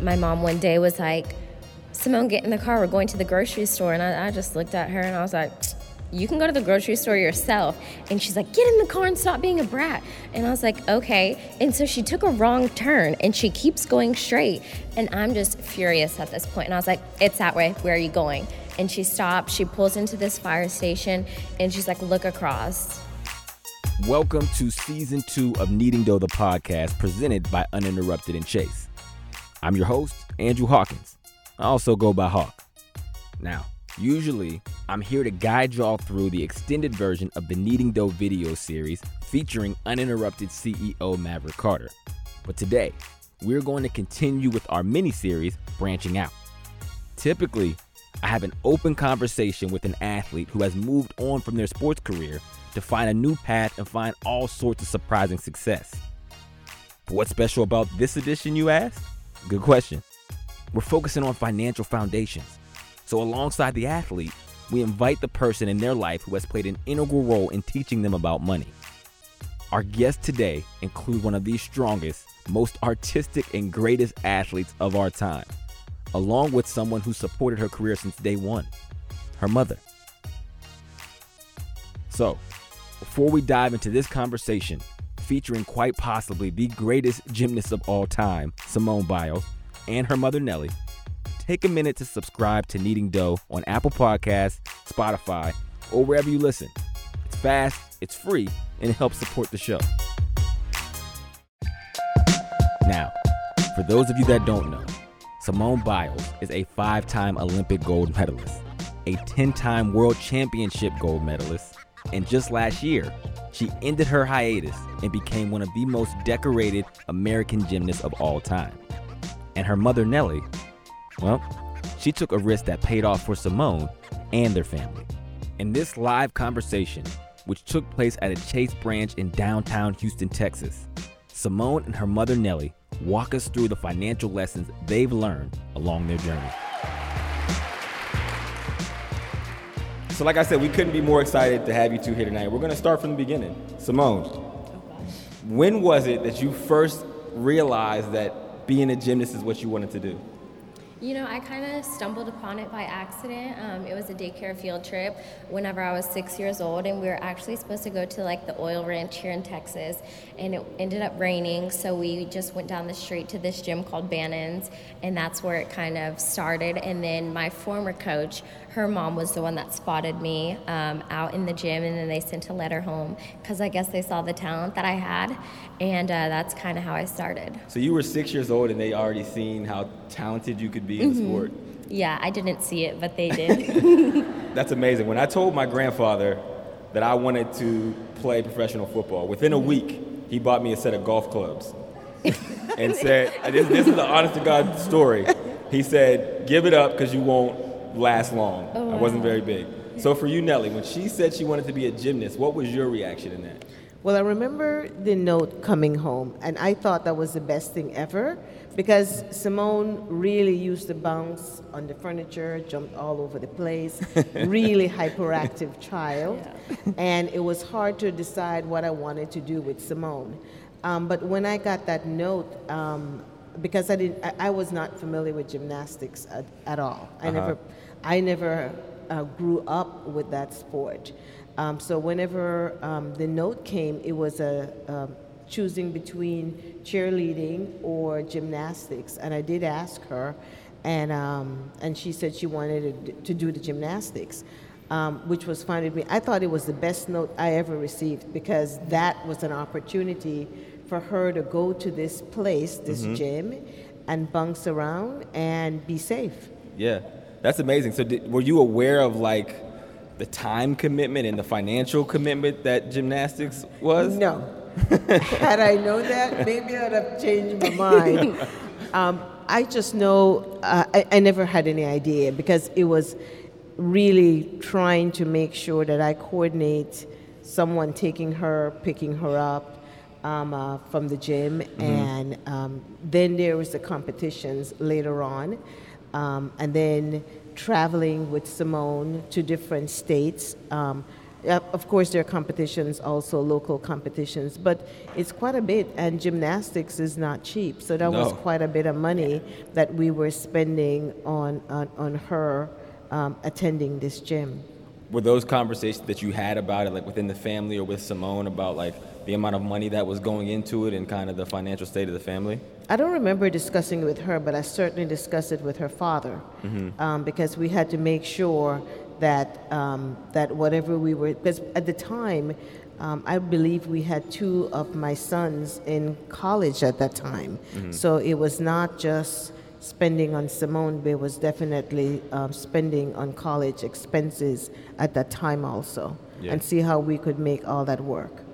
my mom one day was like, Simone, get in the car. We're going to the grocery store. And I, I just looked at her and I was like, you can go to the grocery store yourself. And she's like, get in the car and stop being a brat. And I was like, okay. And so she took a wrong turn and she keeps going straight. And I'm just furious at this point. And I was like, it's that way. Where are you going? And she stops. She pulls into this fire station and she's like, look across. Welcome to season two of Kneading Dough, the podcast presented by Uninterrupted and Chase. I'm your host, Andrew Hawkins. I also go by Hawk. Now, usually I'm here to guide y'all through the extended version of the Kneading Dough video series featuring uninterrupted CEO Maverick Carter. But today, we're going to continue with our mini series, Branching Out. Typically, I have an open conversation with an athlete who has moved on from their sports career to find a new path and find all sorts of surprising success. But what's special about this edition, you ask? Good question. We're focusing on financial foundations. So, alongside the athlete, we invite the person in their life who has played an integral role in teaching them about money. Our guests today include one of the strongest, most artistic, and greatest athletes of our time, along with someone who supported her career since day one her mother. So, before we dive into this conversation, featuring quite possibly the greatest gymnast of all time, Simone Biles, and her mother Nellie, take a minute to subscribe to Kneading Dough on Apple Podcasts, Spotify, or wherever you listen. It's fast, it's free, and it helps support the show. Now, for those of you that don't know, Simone Biles is a five time Olympic gold medalist, a 10 time world championship gold medalist, and just last year, she ended her hiatus and became one of the most decorated American gymnasts of all time. And her mother, Nellie, well, she took a risk that paid off for Simone and their family. In this live conversation, which took place at a Chase branch in downtown Houston, Texas, Simone and her mother, Nellie, walk us through the financial lessons they've learned along their journey. So, like I said, we couldn't be more excited to have you two here tonight. We're going to start from the beginning. Simone, when was it that you first realized that being a gymnast is what you wanted to do? You know, I kind of stumbled upon it by accident. Um, it was a daycare field trip whenever I was six years old, and we were actually supposed to go to like the oil ranch here in Texas, and it ended up raining, so we just went down the street to this gym called Bannon's, and that's where it kind of started. And then my former coach, her mom was the one that spotted me um, out in the gym, and then they sent a letter home because I guess they saw the talent that I had, and uh, that's kind of how I started. So you were six years old, and they already seen how talented you could be in the Mm-hmm. sport. Yeah, I didn't see it, but they did. That's amazing. When I told my grandfather that I wanted to play professional football, within a week, he bought me a set of golf clubs and said, this, this is the honest to God story. He said, give it up because you won't last long. Oh, I wasn't very big. So for you, Nellie, when she said she wanted to be a gymnast, what was your reaction in that? Well, I remember the note coming home, and I thought that was the best thing ever because Simone really used to bounce on the furniture, jumped all over the place, really hyperactive child, and it was hard to decide what I wanted to do with Simone. Um, but when I got that note, um, because I didn't, I, I was not familiar with gymnastics at, at all. I never, I never uh, grew up with that sport. Um, so whenever um, the note came, it was a um, choosing between cheerleading or gymnastics, and I did ask her, and um, and she said she wanted to, to do the gymnastics, um, which was fine with me. I thought it was the best note I ever received because that was an opportunity for her to go to this place, this gym, and bounce around and be safe. Yeah, that's amazing. So did, were you aware of like the time commitment and the financial commitment that gymnastics was? No. Had I known that, maybe I'd have changed my mind. Um, I just know uh, I, I never had any idea because it was really trying to make sure that I coordinate someone taking her, picking her up um, uh, from the gym, and um, then there was the competitions later on, um, and then traveling with Simone to different states. Um, of course, there are competitions, also local competitions, but it's quite a bit, and gymnastics is not cheap. So that was quite a bit of money that we were spending on, on, on her um, attending this gym. Were those conversations that you had about it, like within the family or with Simone, about like the amount of money that was going into it and kind of the financial state of the family? I don't remember discussing it with her, but I certainly discussed it with her father um, because we had to make sure that um, that whatever we were because at the time. Um, I believe we had two of my sons in college at that time. So it was not just spending on Simone, but it was definitely um, spending on college expenses at that time also. Yeah. And see how we could make all that work.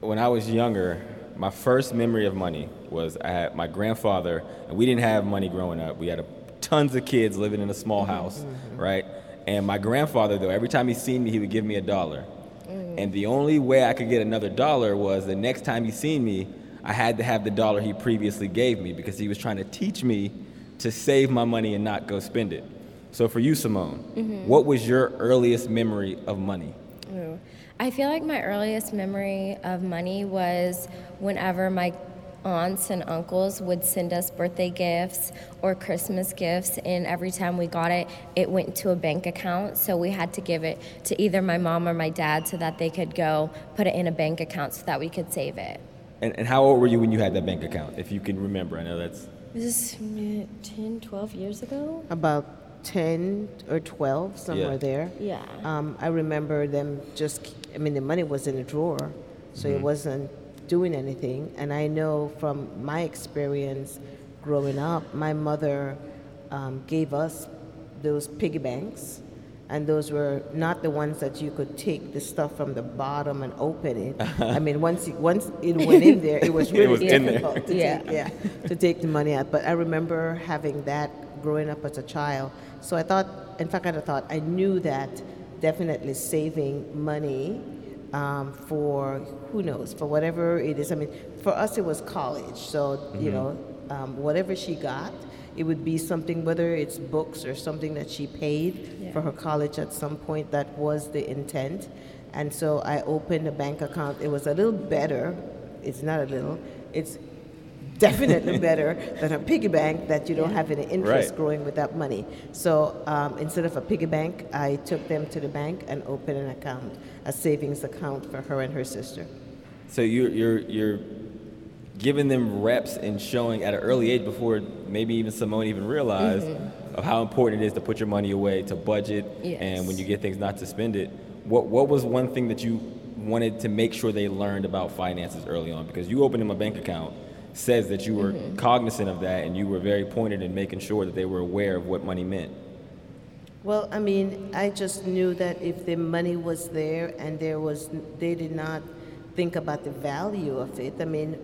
When I was younger, my first memory of money was I had my grandfather, and we didn't have money growing up. We had a, tons of kids living in a small mm-hmm. house, mm-hmm. right? And my grandfather, though, every time he seen me, he would give me a dollar. Mm-hmm. And the only way I could get another dollar was the next time he seen me, I had to have the dollar he previously gave me because he was trying to teach me to save my money and not go spend it. So for you, Simone, what was your earliest memory of money? Oh. Ooh. I feel like my earliest memory of money was whenever my aunts and uncles would send us birthday gifts or Christmas gifts, and every time we got it, it went to a bank account. So we had to give it to either my mom or my dad so that they could go put it in a bank account so that we could save it. And, and how old were you when you had that bank account, if you can remember? I know that's This is mm, 10, 12 years ago? About 10 or 12, somewhere Yeah. there. Yeah. Um, I remember them just, I mean, the money was in a drawer, so it wasn't doing anything. And I know from my experience growing up, my mother um, gave us those piggy banks. And those were not the ones that you could take the stuff from the bottom and open it. I mean, once it, once it went in there, it was It really was in there. difficult to Yeah. take, yeah, to take the money out. But I remember having that growing up as a child. So I thought, in fact, I thought I knew that definitely saving money um, for who knows for whatever it is. I mean, for us it was college, so you know, um, whatever she got. It would be something, whether it's books or something that she paid Yeah. for her college at some point. That was the intent, and so I opened a bank account. It was a little better. It's not a little. It's definitely better than a piggy bank that you don't have any interest Right. growing with that money. So um, instead of a piggy bank, I took them to the bank and opened an account, a savings account for her and her sister. So you're you're you're giving them reps and showing at an early age before maybe even Simone even realized of how important it is to put your money away, to budget, and when you get things not to spend it. What what was one thing that you wanted to make sure they learned about finances early on? Because you opened them a bank account says that you were mm-hmm. cognizant of that and you were very pointed in making sure that they were aware of what money meant. Well, I mean, I just knew that if the money was there and there was, they did not think about the value of it. I mean,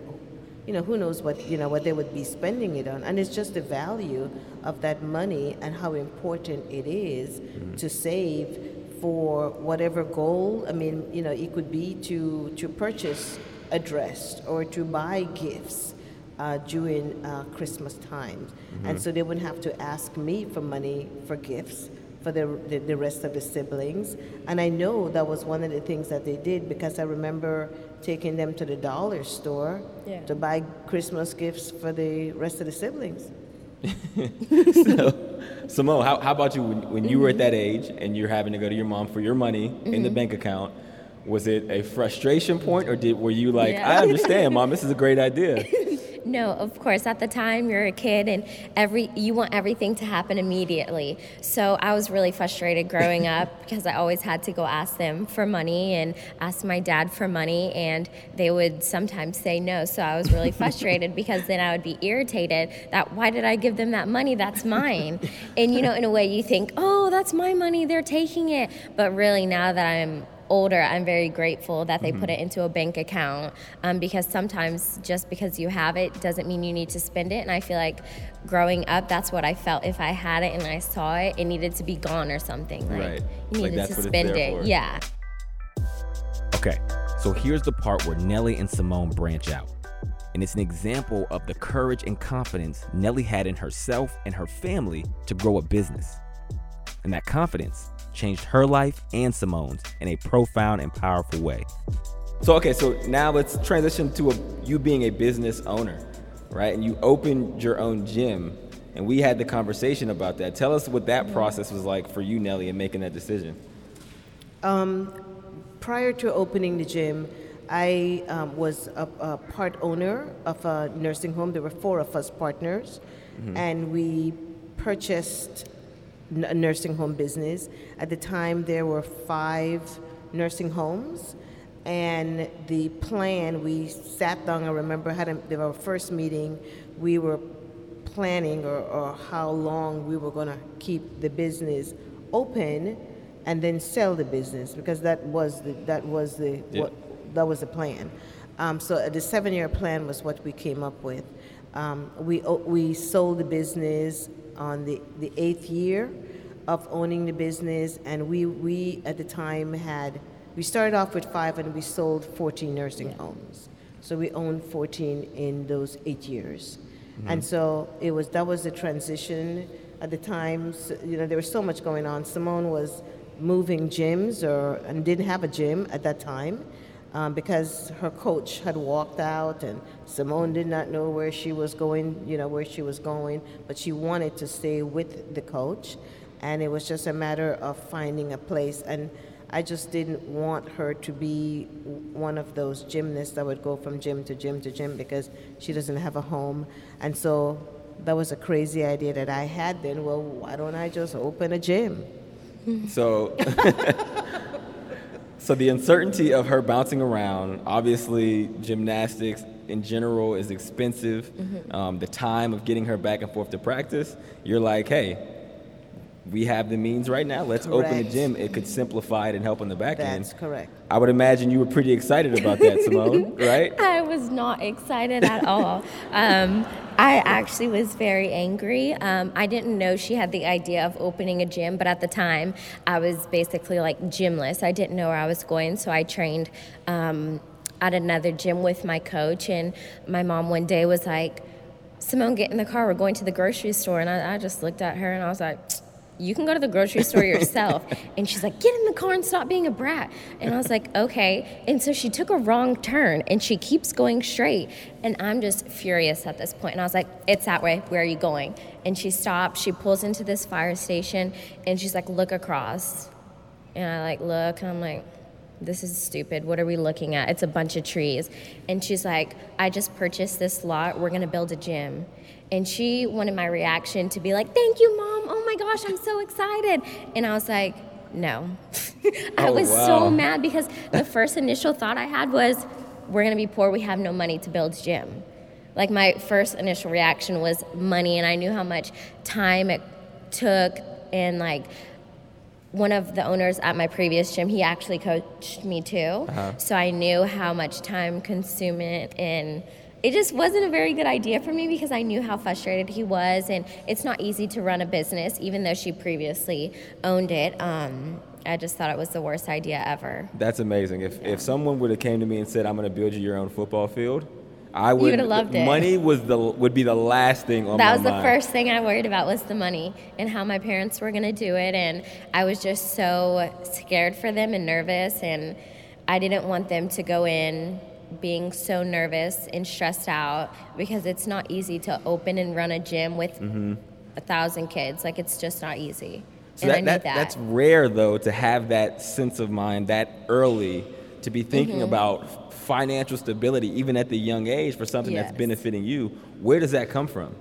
you know, who knows what you know what they would be spending it on, and it's just the value of that money and how important it is mm-hmm. to save for whatever goal. I mean, you know, it could be to to purchase a dress or to buy gifts uh, during uh, Christmas times. And so they wouldn't have to ask me for money for gifts for the, the, the rest of the siblings. And I know that was one of the things that they did because I remember taking them to the dollar store Yeah. to buy Christmas gifts for the rest of the siblings. so, Simone, how, how about you when, when you were at that age and you're having to go to your mom for your money in the bank account? Was it a frustration point, or did were you like, Yeah. I understand, mom, this is a great idea? No, of course. At the time, you're a kid, and every you want everything to happen immediately. So I was really frustrated growing up because I always had to go ask them for money and ask my dad for money, and they would sometimes say no. So I was really frustrated because then I would be irritated that why did I give them that money? That's mine. and you know, in a way, you think, oh, that's my money. They're taking it. But really, now that I'm older, I'm very grateful that they put it into a bank account um, because sometimes just because you have it doesn't mean you need to spend it. And I feel like growing up, that's what I felt. If I had it and I saw it, it needed to be gone or something. Like, Right. You Like needed that's to spend it. for. Yeah. Okay, so here's the part where Nellie and Simone branch out. And it's an example of the courage and confidence Nellie had in herself and her family to grow a business. And that confidence changed her life and Simone's in a profound and powerful way. So, okay, so now let's transition to a, you being a business owner, right? And you opened your own gym, and we had the conversation about that. Tell us what that process was like for you, Nellie, in making that decision. Um, prior to opening the gym, I um, was a, a, part owner of a nursing home. There were four of us partners, mm-hmm. and we purchased a nursing home business. At the time, there were five nursing homes, and the plan we sat down. I remember had a, our first meeting. We were planning or, or how long we were going to keep the business open and then sell the business because that was the that was the yeah. what that was the plan. Um, so uh, the seven-year plan was what we came up with. Um, we we sold the business on the, the eighth year of owning the business, and we we at the time had we started off with five, and we sold 14 nursing homes. So we owned 14 in those eight years, mm-hmm. and so it was that was the transition at the time. You know, there was so much going on. Simone was moving gyms or and didn't have a gym at that time um, because her coach had walked out and Simone did not know where she was going, you know, where she was going, but she wanted to stay with the coach. And it was just a matter of finding a place. And I just didn't want her to be one of those gymnasts that would go from gym to gym to gym because she doesn't have a home. And so that was a crazy idea that I had then. Well, why don't I just open a gym? So, so the uncertainty of her bouncing around, obviously, gymnastics in general is expensive. Mm-hmm. Um, the time of getting her back and forth to practice, you're like, hey, we have the means right now. Let's correct. open the gym. It could simplify it and help on the back That's end. That's correct. I would imagine you were pretty excited about that, Simone, right? I was not excited at all. Um, I actually was very angry. Um, I didn't know she had the idea of opening a gym, but at the time, I was basically like gymless. I didn't know where I was going, so I trained um, at another gym with my coach. And my mom one day was like, Simone, get in the car. We're going to the grocery store. And I, I just looked at her and I was like, you can go to the grocery store yourself. and she's like, get in the car and stop being a brat. And I was like, okay. And so she took a wrong turn and she keeps going straight. And I'm just furious at this point. And I was like, it's that way. Where are you going? And she stops. She pulls into this fire station and she's like, look across. And I like look and I'm like, this is stupid. What are we looking at? It's a bunch of trees. And she's like, I just purchased this lot. We're going to build a gym. And she wanted my reaction to be like, Thank you, mom. Oh my gosh, I'm so excited. And I was like, No. I oh, was wow. so mad because the first initial thought I had was, We're going to be poor. We have no money to build a gym. Like, my first initial reaction was money, and I knew how much time it took and like one of the owners at my previous gym, he actually coached me too. Uh-huh. So I knew how much time consuming and it just wasn't a very good idea for me because I knew how frustrated he was, and it's not easy to run a business, even though she previously owned it. Um, I just thought it was the worst idea ever. That's amazing. If yeah. if someone would have came to me and said, "I'm going to build you your own football field," I would. You would have loved it. Money was the would be the last thing on that was the mind. first thing I worried about was the money and how my parents were going to do it, and I was just so scared for them and nervous, and I didn't want them to go in being so nervous and stressed out because it's not easy to open and run a gym with mm-hmm. a thousand kids. Like it's just not easy. So that, that, that, that's rare though to have that sense of mind that early to be thinking mm-hmm. about financial stability even at the young age for something yes. that's benefiting you. Where does that come from?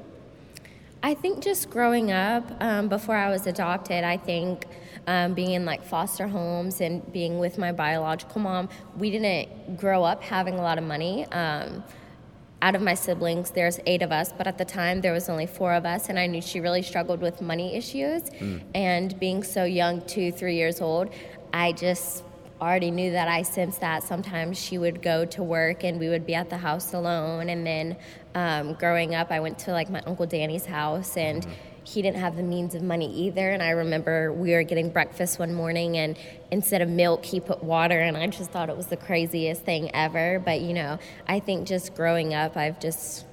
I think just growing up um, before I was adopted, I think um, being in like foster homes and being with my biological mom, we didn't grow up having a lot of money. Um, out of my siblings, there's eight of us, but at the time there was only four of us, and I knew she really struggled with money issues. Mm. And being so young, two, three years old, I just already knew that I sensed that sometimes she would go to work and we would be at the house alone. And then um, growing up, I went to like my Uncle Danny's house and mm-hmm he didn't have the means of money either. And I remember we were getting breakfast one morning, and instead of milk, he put water, and I just thought it was the craziest thing ever. But you know, I think just growing up, I've just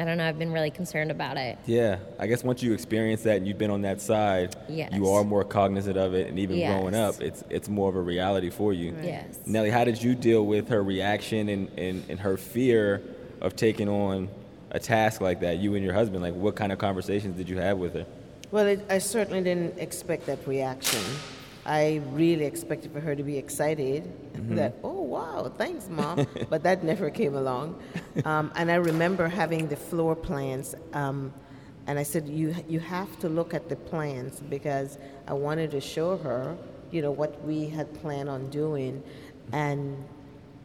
I don't know. I've been really concerned about it. Yeah, I guess once you experience that and you've been on that side, Yes. you are more cognizant of it, and even growing up, it's it's more of a reality for you. Yes. Nellie, how did you deal with her reaction and, and, and her fear of taking on a task like that? You and your husband, like, what kind of conversations did you have with her? Well, it, I certainly didn't expect that reaction. I really expected for her to be excited that, oh, wow, thanks, mom. but that never came along. Um, and I remember having the floor plans. Um, and I said, you, you have to look at the plans because I wanted to show her, you know, what we had planned on doing. And,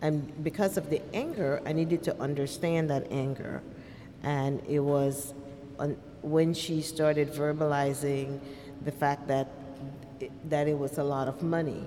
and because of the anger, I needed to understand that anger. And it was on, when she started verbalizing the fact that it, that it was a lot of money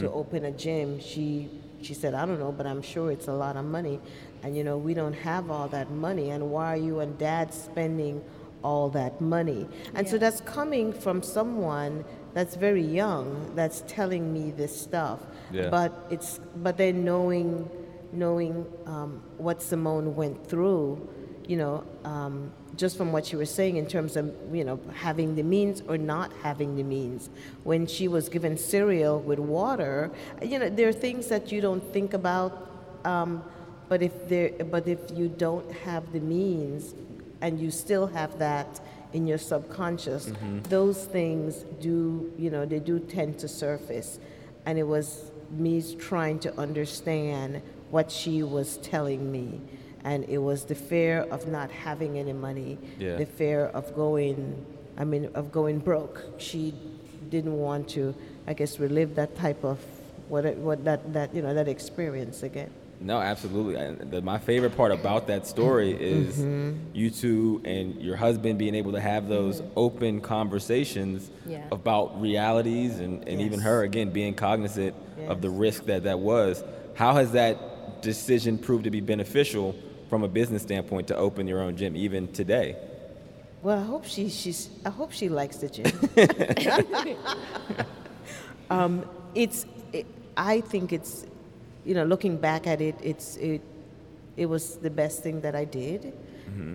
to open a gym, she she said, "I don't know, but I'm sure it's a lot of money." And you know, we don't have all that money, and why are you and Dad spending all that money? And so that's coming from someone that's very young that's telling me this stuff. Yeah. But it's but then knowing knowing um, what Simone went through, you know, um, just from what you were saying in terms of, you know, having the means or not having the means. When she was given cereal with water, you know, there are things that you don't think about, um, but if there, but if you don't have the means, and you still have that in your subconscious, those things do, you know, they do tend to surface. And it was me trying to understand what she was telling me. And it was the fear of not having any money, Yeah. the fear of going, I mean, of going broke. She didn't want to, I guess, relive that type of, what, it- what that, that, you know, that experience again. No, absolutely. And the, my favorite part about that story mm-hmm. is you two and your husband being able to have those mm-hmm. open conversations Yeah. about realities and, and even her, again, being cognizant of the risk that that was. How has that decision proved to be beneficial from a business standpoint to open your own gym, even today? Well, I hope she she's I hope she likes the gym. um, it's it, I think it's you know looking back at it, it's it it was the best thing that I did.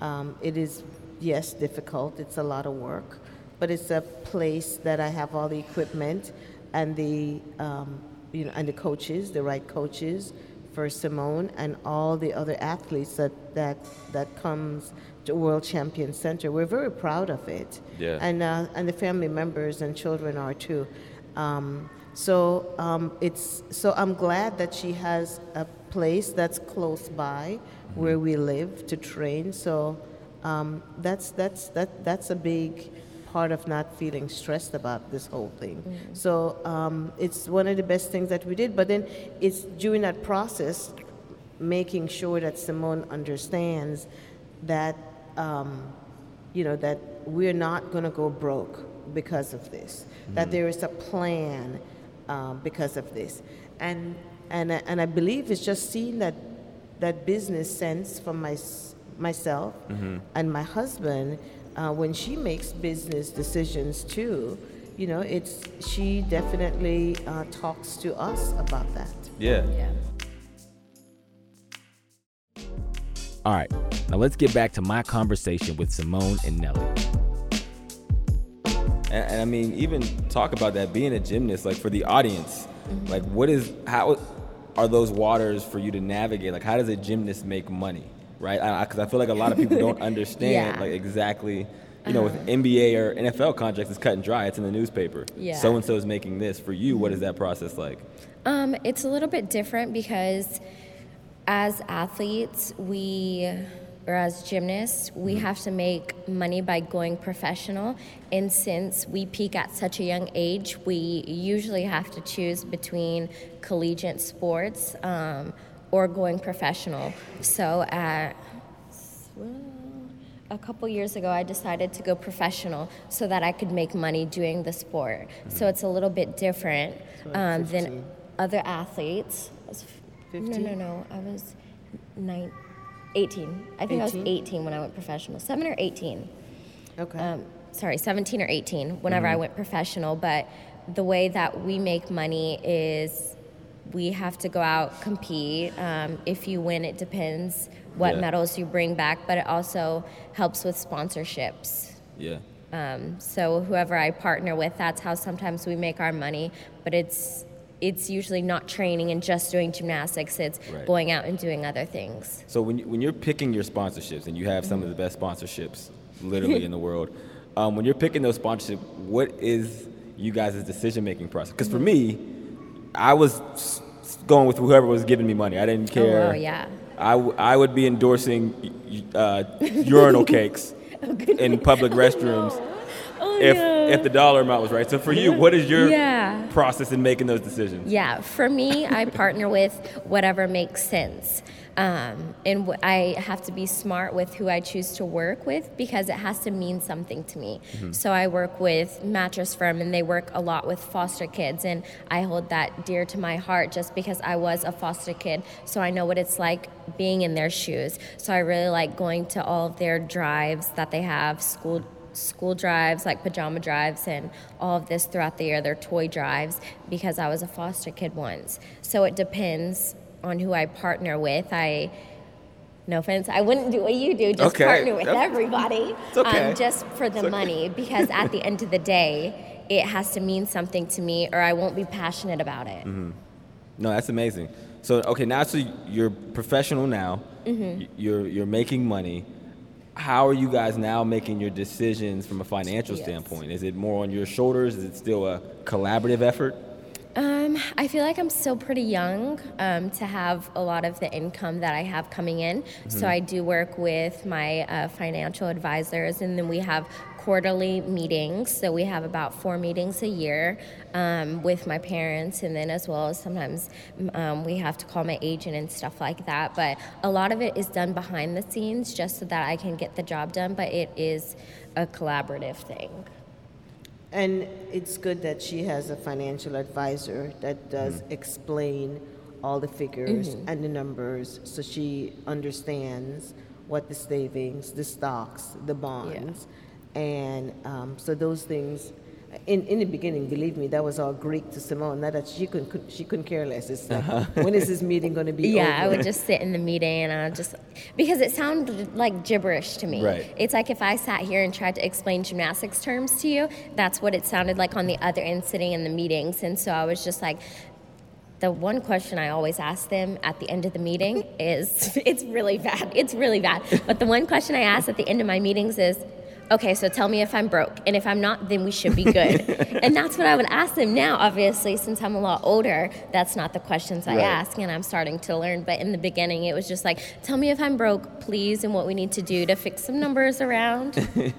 Um, it is yes difficult. It's a lot of work, but it's a place that I have all the equipment and the um, you know and the coaches, the right coaches for Simone and all the other athletes that that that comes to World Champion Center. We're very proud of it. Yeah. And uh, and the family members and children are too. Um, so um, it's so I'm glad that she has a place that's close by where we live to train. So um, that's that's that that's a big part of not feeling stressed about this whole thing. So um, it's one of the best things that we did. But then it's during that process making sure that Simone understands that um, you know that we're not going to go broke because of this. That there is a plan um, because of this, and and I- and I believe it's just seeing that that business sense from my, myself and my husband uh, when she makes business decisions too. You know, it's she definitely uh, talks to us about that. Yeah. Yeah. All right, now let's get back to my conversation with Simone and Nellie. And, and I mean, even talk about that being a gymnast, like for the audience, like what is how are those waters for you to navigate? Like, how does a gymnast make money, right? Because I, feel like a lot of people don't understand Yeah. Uh-huh. like exactly. You know, with NBA or NFL contracts, it's cut and dry. It's in the newspaper. Yeah. So and so is making this. For you, what is that process like? Um, it's a little bit different because as athletes, we or as gymnasts, we have to make money by going professional. And since we peak at such a young age, we usually have to choose between collegiate sports um, or going professional. So at a couple years ago, I decided to go professional so that I could make money doing the sport. So it's a little bit different um, than other athletes. I was f- No, no, no. I was nine, 18. I think I was 18? 18 when I went professional. Seven or 18. Okay. Um, sorry, 17 or 18 whenever Mm-hmm. I went professional. But the way that we make money is we have to go out compete. Um, if you win, it depends what Yeah. medals you bring back, but it also helps with sponsorships. Yeah. Um, so whoever I partner with, that's how sometimes we make our money. But it's it's usually not training and just doing gymnastics. It's Right. going out and doing other things. So when you, when you're picking your sponsorships, and you have some of the best sponsorships literally in the world, um, when you're picking those sponsorships, what is you guys' decision making process? Because for me, I was going with whoever was giving me money. I didn't Oh, care. wow, yeah. I, w- I would be endorsing uh, urinal cakes in public restrooms Oh, if if the dollar amount was right. So for you, what is your Yeah. process in making those decisions? Yeah, for me, I partner with whatever makes sense. Um, and wh- I have to be smart with who I choose to work with because it has to mean something to me. So I work with Mattress Firm, and they work a lot with foster kids, and I hold that dear to my heart just because I was a foster kid. So I know what it's like being in their shoes. So I really like going to all of their drives that they have, school school drives like pajama drives and all of this throughout the year their toy drives because i was a foster kid once so it depends on who i partner with i no offense i wouldn't do what you do just Okay. partner with That's- everybody It's okay. um, just for the money because at the end of the day it has to mean something to me or i won't be passionate about it Mm-hmm. No, that's amazing. So okay, now so you're professional now. Mm-hmm. You're you're making money. How are you guys now making your decisions from a financial Yes. standpoint? Is it more on your shoulders? Is it still a collaborative effort? Um, I feel like I'm still pretty young um, to have a lot of the income that I have coming in. So I do work with my uh, financial advisors, and then we have quarterly meetings. So we have about four meetings a year um, with my parents, and then as well as sometimes um, we have to call my agent and stuff like that. But a lot of it is done behind the scenes just so that I can get the job done, but it is a collaborative thing. And it's good that she has a financial advisor that does explain all the figures and the numbers so she understands what the savings, the stocks, the bonds. And um, so those things, in, in the beginning, believe me, that was all Greek to Simone. Not that she couldn't, could, she couldn't care less. It's like, when is this meeting going to be Yeah, I would just sit in the meeting and I just because it sounded like gibberish to me. Right. It's like if I sat here and tried to explain gymnastics terms to you, that's what it sounded like on the other end sitting in the meetings. And so I was just like the one question I always ask them at the end of the meeting is it's really bad. It's really bad. But the one question I ask at the end of my meetings is Okay, so tell me if I'm broke. And if I'm not, then we should be good. and that's what I would ask them now, obviously, since I'm a lot older. That's not the questions I Right. ask, and I'm starting to learn. But in the beginning, it was just like, tell me if I'm broke, please, and what we need to do to fix some numbers around.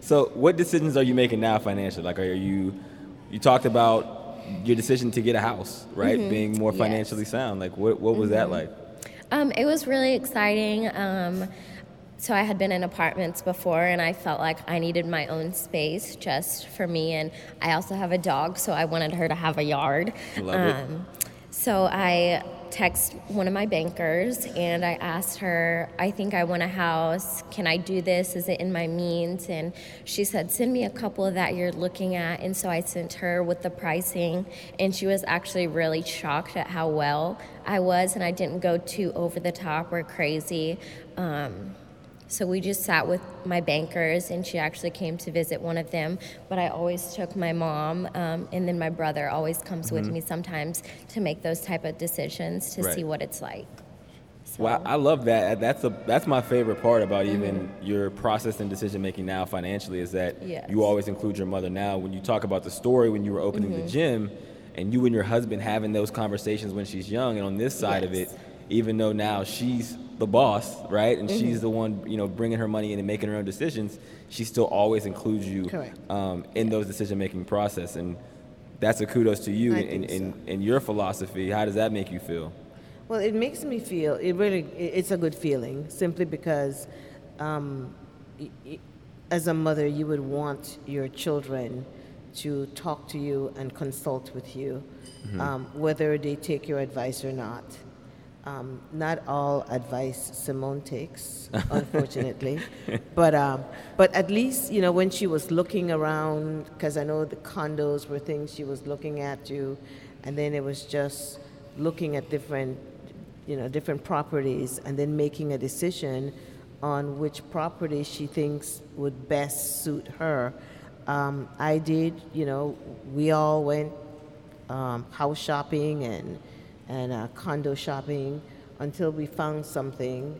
So what decisions are you making now financially? Like, are you you talked about your decision to get a house, right? Being more Mm-hmm. Yes. financially sound. Like, what what was that like? Um, it was really exciting. Um, so I had been in apartments before, and I felt like I needed my own space just for me. And I also have a dog, so I wanted her to have a yard. Um, so I text one of my bankers, and I asked her, "I think I want a house. Can I do this? Is it in my means?" And she said, "Send me a couple that you're looking at." And so I sent her with the pricing, and she was actually really shocked at how well I was, and I didn't go too over the top or crazy. Um, so we just sat with my bankers, and she actually came to visit one of them. But I always took my mom, um, and then my brother always comes with me sometimes to make those type of decisions to Right. see what it's like. So, Well, I love that. That's a that's my favorite part about even Mm-hmm. your process and decision making now financially is that Yes. you always include your mother. Now, when you talk about the story when you were opening Mm-hmm. the gym, and you and your husband having those conversations when she's young, and on this side of it, even though now she's the boss, right, and Mm-hmm. she's the one you know bringing her money in and making her own decisions, she still always includes you um, in those decision making process, and that's a kudos to you think in, so. your philosophy. How does that make you feel? Well, it makes me feel it really. It's a good feeling simply because, um, as a mother, you would want your children to talk to you and consult with you, um, whether they take your advice or not. Um, not all advice Simone takes, unfortunately, but um, but at least you know when she was looking around, because I know the condos were things she was looking at too, and then it was just looking at different you know, different properties, and then making a decision on which property she thinks would best suit her. Um, I did, you know, we all went um, house shopping and and uh, condo shopping until we found something.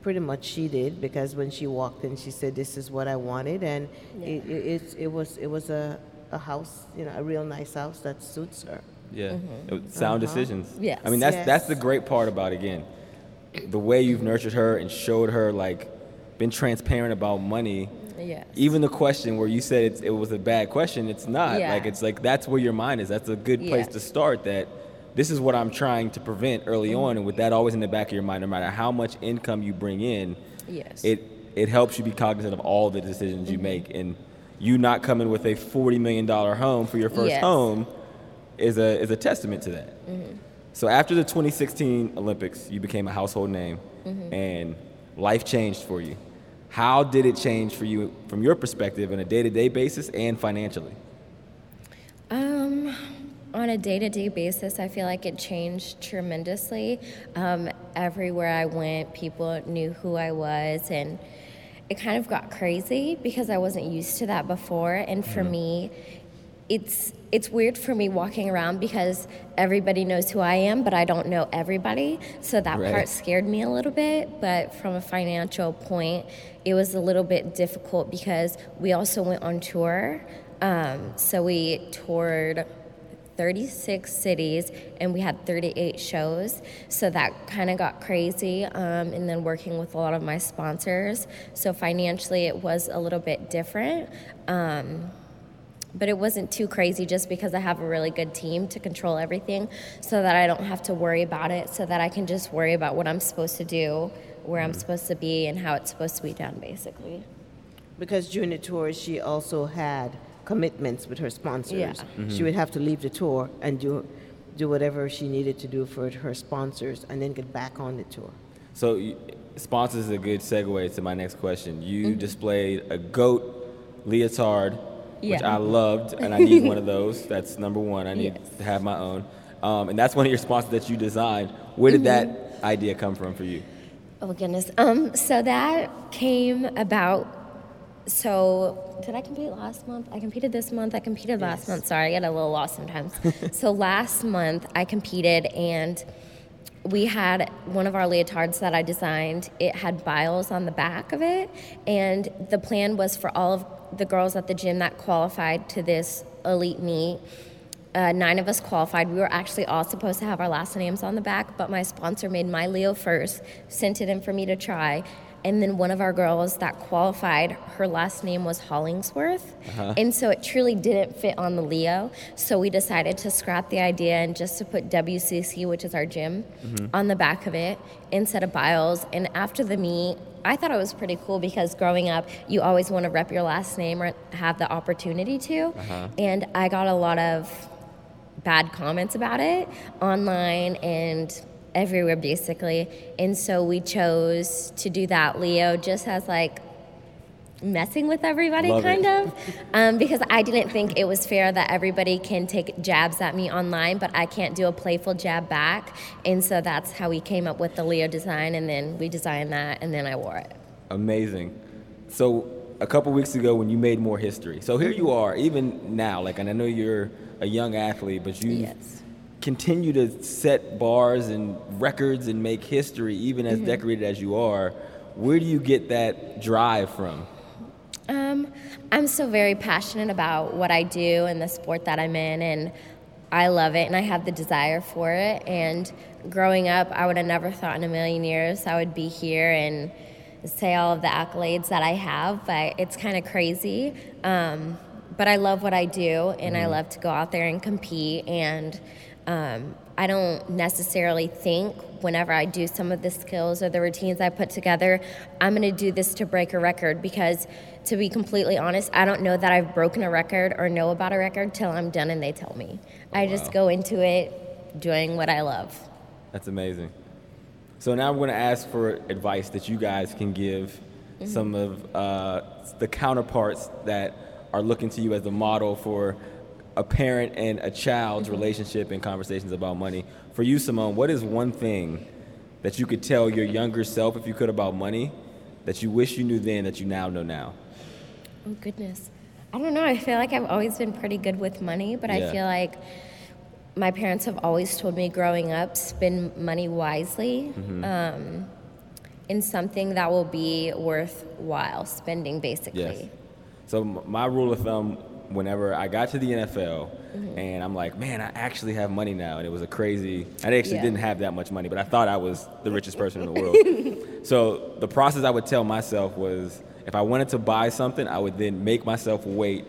Pretty much she did because when she walked in, she said, "This is what I wanted," and it, it, it, it was it was a, a house, you know, a real nice house that suits her. Yeah, It was sound Uh-huh. decisions. Yeah, I mean that's Yes. that's the great part about again, the way you've nurtured her and showed her like been transparent about money. Yes. Even the question where you said it's, it was a bad question, it's not. Yeah. Like it's like that's where your mind is. That's a good place Yeah. to start. That this is what I'm trying to prevent early Mm-hmm. on, and with that always in the back of your mind, no matter how much income you bring in, Yes. it it helps you be cognizant of all the decisions Mm-hmm. you make. And you not coming with a forty million dollar home for your first Yes. home is a is a testament to that. So after the 2016 Olympics, you became a household name, and life changed for you. How did it change for you from your perspective on a day-to-day basis and financially? On a day to day basis, I feel like it changed tremendously. Um, everywhere I went, people knew who I was, and it kind of got crazy because I wasn't used to that before. And for me, it's it's weird for me walking around because everybody knows who I am, but I don't know everybody. So that Right. part scared me a little bit. But from a financial point, it was a little bit difficult because we also went on tour. Um, so we toured 36 cities and we had 38 shows. So that kind of got crazy. Um, and then working with a lot of my sponsors. So financially, it was a little bit different. Um, but it wasn't too crazy just because I have a really good team to control everything so that I don't have to worry about it, so that I can just worry about what I'm supposed to do, where I'm supposed to be, and how it's supposed to be done, basically. Because the tour, she also had commitments with her sponsors. Yeah. She would have to leave the tour and do, do whatever she needed to do for her sponsors and then get back on the tour. So, you- sponsors is a good segue to my next question. You displayed a goat leotard, which I loved, and I need one of those. That's number one. I need Yes. to have my own. Um, and that's one of your sponsors that you designed. Where did that idea come from for you? Oh goodness. Um, so that came about. So did I compete last month? I competed this month. I competed last month. Sorry, I get a little lost sometimes. so last month I competed and we had one of our leotards that I designed. It had biles on the back of it, and the plan was for all of the girls at the gym that qualified to this elite meet. Uh, nine of us qualified. We were actually all supposed to have our last names on the back, but my sponsor made my Leo first, sent it in for me to try. And then one of our girls that qualified, her last name was Hollingsworth. Uh-huh. And so it truly didn't fit on the Leo. So we decided to scrap the idea and just to put WCC, which is our gym, mm-hmm. on the back of it instead of Biles. And after the meet, I thought it was pretty cool because growing up, you always want to rep your last name or have the opportunity to. Uh-huh. And I got a lot of bad comments about it online and everywhere basically. And so we chose to do that, Leo, just as like messing with everybody, Love kind it. of. Um, because I didn't think it was fair that everybody can take jabs at me online, but I can't do a playful jab back. And so that's how we came up with the Leo design. And then we designed that, and then I wore it. Amazing. So a couple weeks ago when you made more history. So here you are, even now, like and I know you're a young athlete, but you Yes. Continue to set bars and records and make history even Mm-hmm. as decorated as you are. Where do you get that drive from? Um, I'm so very passionate about what I do and the sport that I'm in, and I love it, and I have the desire for it. And growing up, I would have never thought in a million years I would be here and say all of the accolades that I have, but it's kind of crazy. Um, but I love what I do, and I love to go out there and compete. And um, I don't necessarily think whenever I do some of the skills or the routines I put together, I'm going to do this to break a record because, to be completely honest, I don't know that I've broken a record or know about a record till I'm done and they tell me. I just go into it doing what I love. That's amazing. So now I'm going to ask for advice that you guys can give some of uh, the counterparts that are looking to you as a model for a parent and a child's relationship and conversations about money. For you, Simone, what is one thing that you could tell your younger self if you could about money that you wish you knew then that you now know now? Oh goodness. I don't know. I feel like I've always been pretty good with money, but Yeah. I feel like my parents have always told me growing up spend money wisely Mm-hmm. um, in something that will be worthwhile spending, basically. Yes. So my rule of thumb, whenever I got to the NFL, Mm-hmm. and I'm like, man, I actually have money now, and it was a crazy. I actually Yeah. didn't have that much money, but I thought I was the richest person in the world. so the process I would tell myself was, if I wanted to buy something, I would then make myself wait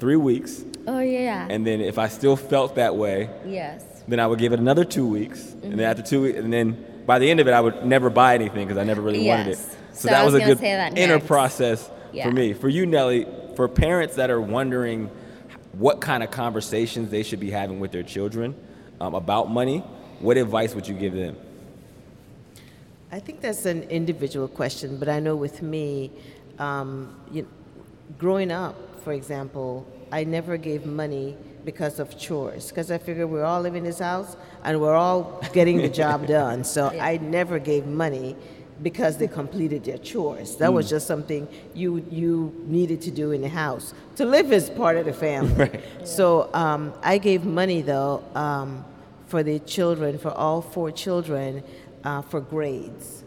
three weeks, Oh yeah. and then if I still felt that way, yes. then I would give it another two weeks, and Mm-hmm. then after two weeks, and then by the end of it, I would never buy anything because I never really wanted it. So, So that was, was a good inner process Yeah. for me. For you, Nellie, for parents that are wondering what kind of conversations they should be having with their children um, about money, what advice would you give them? I think that's an individual question, but I know with me, um, you, growing up, for example, I never gave money because of chores, because I figured we're all living in this house and we're all getting the job done. So I never gave money because they completed their chores. That was just something you you needed to do in the house to live as part of the family. So um, I gave money though um, for the children, for all four children, uh, for grades.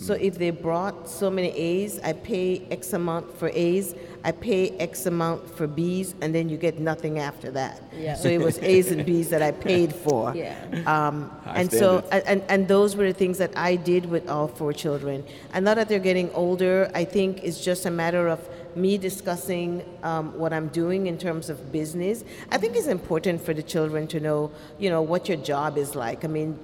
So if they brought so many A's, I pay X amount for A's, I pay X amount for B's, and then you get nothing after that. Yeah. So it was A's and B's that I paid for. Yeah. Um, and so, and, and those were the things that I did with all four children. And now that they're getting older, I think it's just a matter of me discussing um, what I'm doing in terms of business. I think it's important for the children to know, you know, what your job is like. I mean,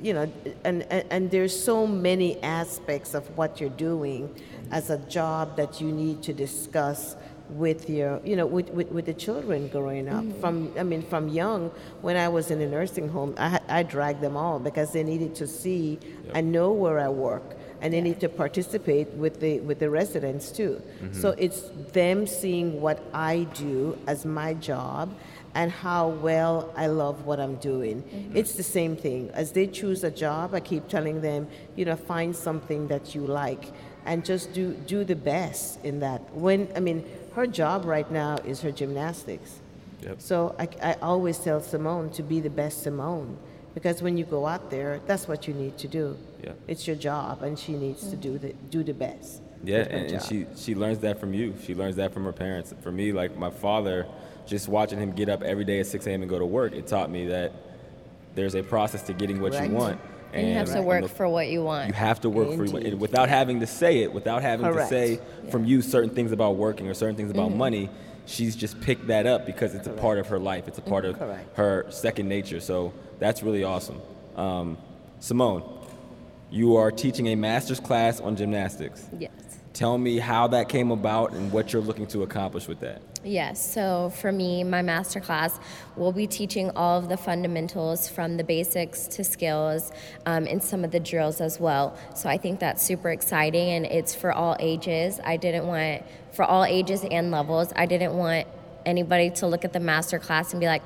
you know, and, and, and there's so many aspects of what you're doing as a job that you need to discuss with your, you know, with, with, with the children growing up. Mm-hmm. From, I mean, from young, when I was in a nursing home, I, I dragged them all because they needed to see and know where I work. And they need to participate with the with the residents too. So mm-hmm. it's them seeing what I do as my job and how well I love what I'm doing. Mm-hmm. It's the same thing. As they choose a job, I keep telling them, you know, find something that you like and just do do the best in that. When I mean, her job right now is her gymnastics. Yep. So I, I always tell Simone to be the best Simone because when you go out there, that's what you need to do. Yeah. It's your job, and she needs to do mm-hmm. the do the best. Yeah, and, and she she learns that from you. She learns that from her parents. For me, like my father, just watching him get up every day at 6 a.m. and go to work, it taught me that there's a process to getting what Correct. you want. And you have to work the- for what you want. You have to work for Indeed. and without having to say it, without having Correct. to say from you certain things about working or certain things Mm-hmm. about money. She's just picked that up because it's a part of her life. It's a part of Correct. her second nature. So that's really awesome. Um, Simone, you are teaching a master's class on gymnastics. yes. Tell me how that came about and what you're looking to accomplish with that. Yes, so for me, my master class will be teaching all of the fundamentals from the basics to skills um, and some of the drills as well. So I think that's super exciting and it's for all ages. I didn't want, for all ages and levels, I didn't want anybody to look at the master class and be like,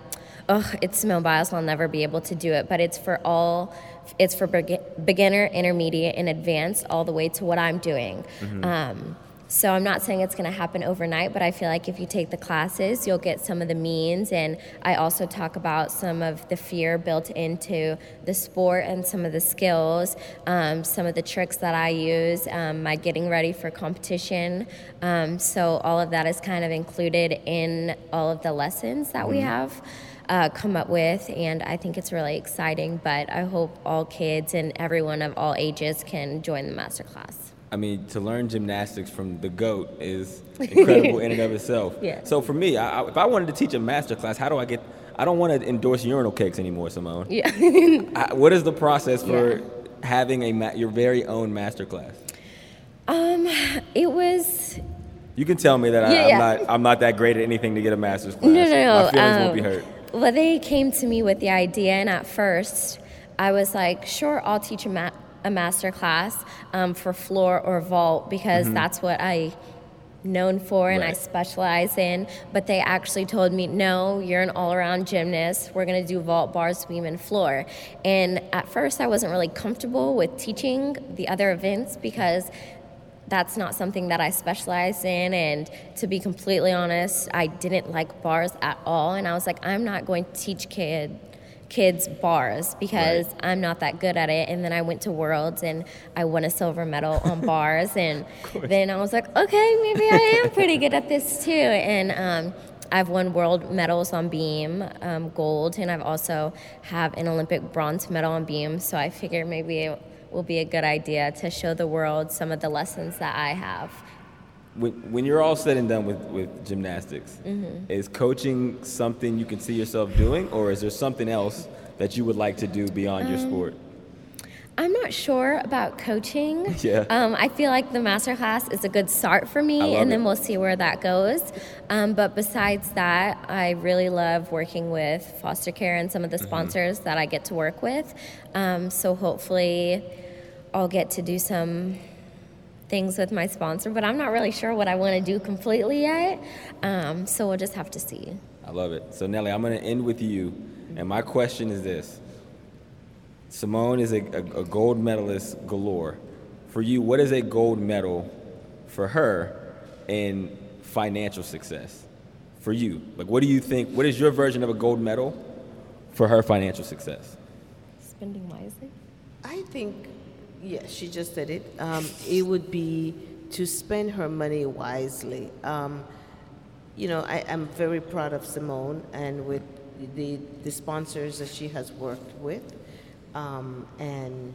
oh, it's Simone Biles, I'll never be able to do it. But it's for all, it's for begi- beginner, intermediate, and advanced, all the way to what I'm doing. Um, so I'm not saying it's going to happen overnight, but I feel like if you take the classes, you'll get some of the means. And I also talk about some of the fear built into the sport and some of the skills, um, some of the tricks that I use, um, my getting ready for competition. Um, so all of that is kind of included in all of the lessons that we have. Uh, come up with, and I think it's really exciting. But I hope all kids and everyone of all ages can join the master class. I mean, to learn gymnastics from the GOAT is incredible in and of itself. Yeah. So for me, I, I- if I wanted to teach a master class, how do I get? I don't want to endorse urinal cakes anymore, Simone. Yeah. I, what is the process for Yeah. having a ma- your very own master class? Um, it was You can tell me that I, Yeah, I'm yeah. not I'm not that great at anything to get a master's class. no, no, no. My feelings won't be um, hurt. Well, they came to me with the idea, and at first, I was like, "Sure, I'll teach a, ma- a master class um, for floor or vault because Mm-hmm. that's what I known for and I specialize in, but they actually told me, no, you're an all around gymnast. We're going to do vault, bars, beam, and floor. And at first, I wasn't really comfortable with teaching the other events because that's not something that I specialize in. And to be completely honest, I didn't like bars at all. And I was like, I'm not going to teach kid kids bars because Right. I'm not that good at it. And then I went to Worlds and I won a silver medal on bars. And then I was like, okay, maybe I am pretty good at this too. And um, I've won world medals on beam, um, gold, and I've also have an Olympic bronze medal on beam. So I figured maybe will be a good idea to show the world some of the lessons that I have. When, when you're all said and done with, with gymnastics, Mm-hmm. is coaching something you can see yourself doing, or is there something else that you would like to do beyond Um, your sport? I'm not sure about coaching. Yeah. Um, I feel like the masterclass is a good start for me, and then it. we'll see where that goes. Um, but besides that, I really love working with foster care and some of the Mm-hmm. sponsors that I get to work with. Um, so hopefully, I'll get to do some things with my sponsor, but I'm not really sure what I want to do completely yet. Um, so we'll just have to see. I love it. So Nellie, I'm going to end with you, and my question is this: Simone is a, a, a gold medalist galore. For you, what is a gold medal for her in financial success? For you, like, what do you think? What is your version of a gold medal for her financial success? Spending wisely. I think, yes, she just said it. Um, it would be to spend her money wisely. Um, you know, I, I'm very proud of Simone and with the, the sponsors that she has worked with, um, and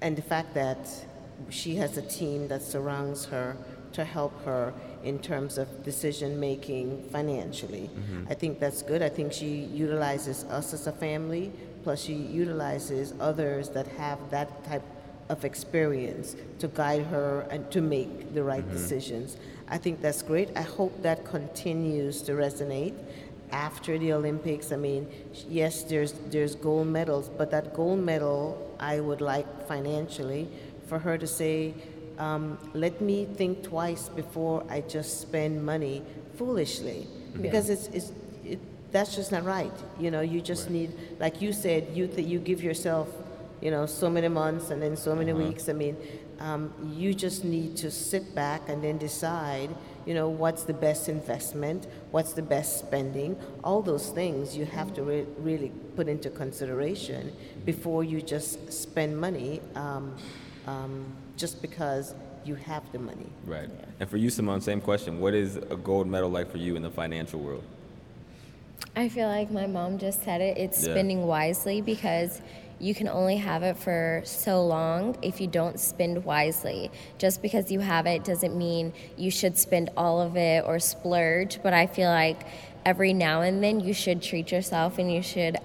and the fact that she has a team that surrounds her to help her in terms of decision making financially. I think that's good. I think she utilizes us as a family, plus she utilizes others that have that type of experience to guide her and to make the right decisions. I think that's great. I hope that continues to resonate after the Olympics. I mean, yes, there's there's gold medals, but that gold medal I would like financially for her to say, um, let me think twice before I just spend money foolishly, because it's it's. It, that's just not right. You know, you just need, like you said, you th- you give yourself, you know, so many months and then so many weeks. I mean, um, you just need to sit back and then decide, you know, what's the best investment, what's the best spending. All those things you have to re- really put into consideration before you just spend money um, um, just because you have the money. Right. And for you, Simone, same question. What is a gold medal like for you in the financial world? I feel like my mom just said it. It's Yeah. spending wisely because you can only have it for so long if you don't spend wisely. Just because you have it doesn't mean you should spend all of it or splurge, but I feel like every now and then you should treat yourself and you should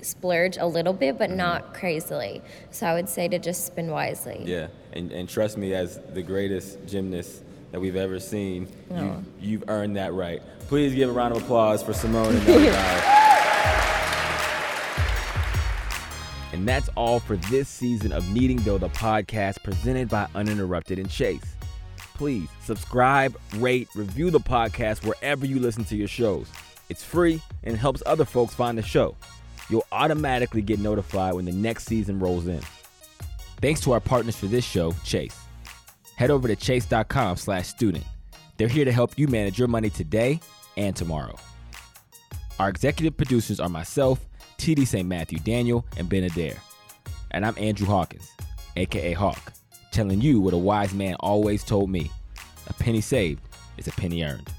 splurge a little bit, but mm-hmm. not crazily. So I would say to just spend wisely. Yeah, and, and trust me, as the greatest gymnast that we've ever seen, you, oh. you've earned that right. Please give a round of applause for Simone and And that's all for this season of Kneading Dough the podcast presented by Uninterrupted and Chase. Please subscribe, rate, review the podcast wherever you listen to your shows. It's free and helps other folks find the show. You'll automatically get notified when the next season rolls in. Thanks to our partners for this show, Chase. Head over to chase.com slash student. They're here to help you manage your money today and tomorrow. Our executive producers are myself, TD St. Matthew Daniel, and Ben Adair. And I'm Andrew Hawkins, aka Hawk, telling you what a wise man always told me a penny saved is a penny earned.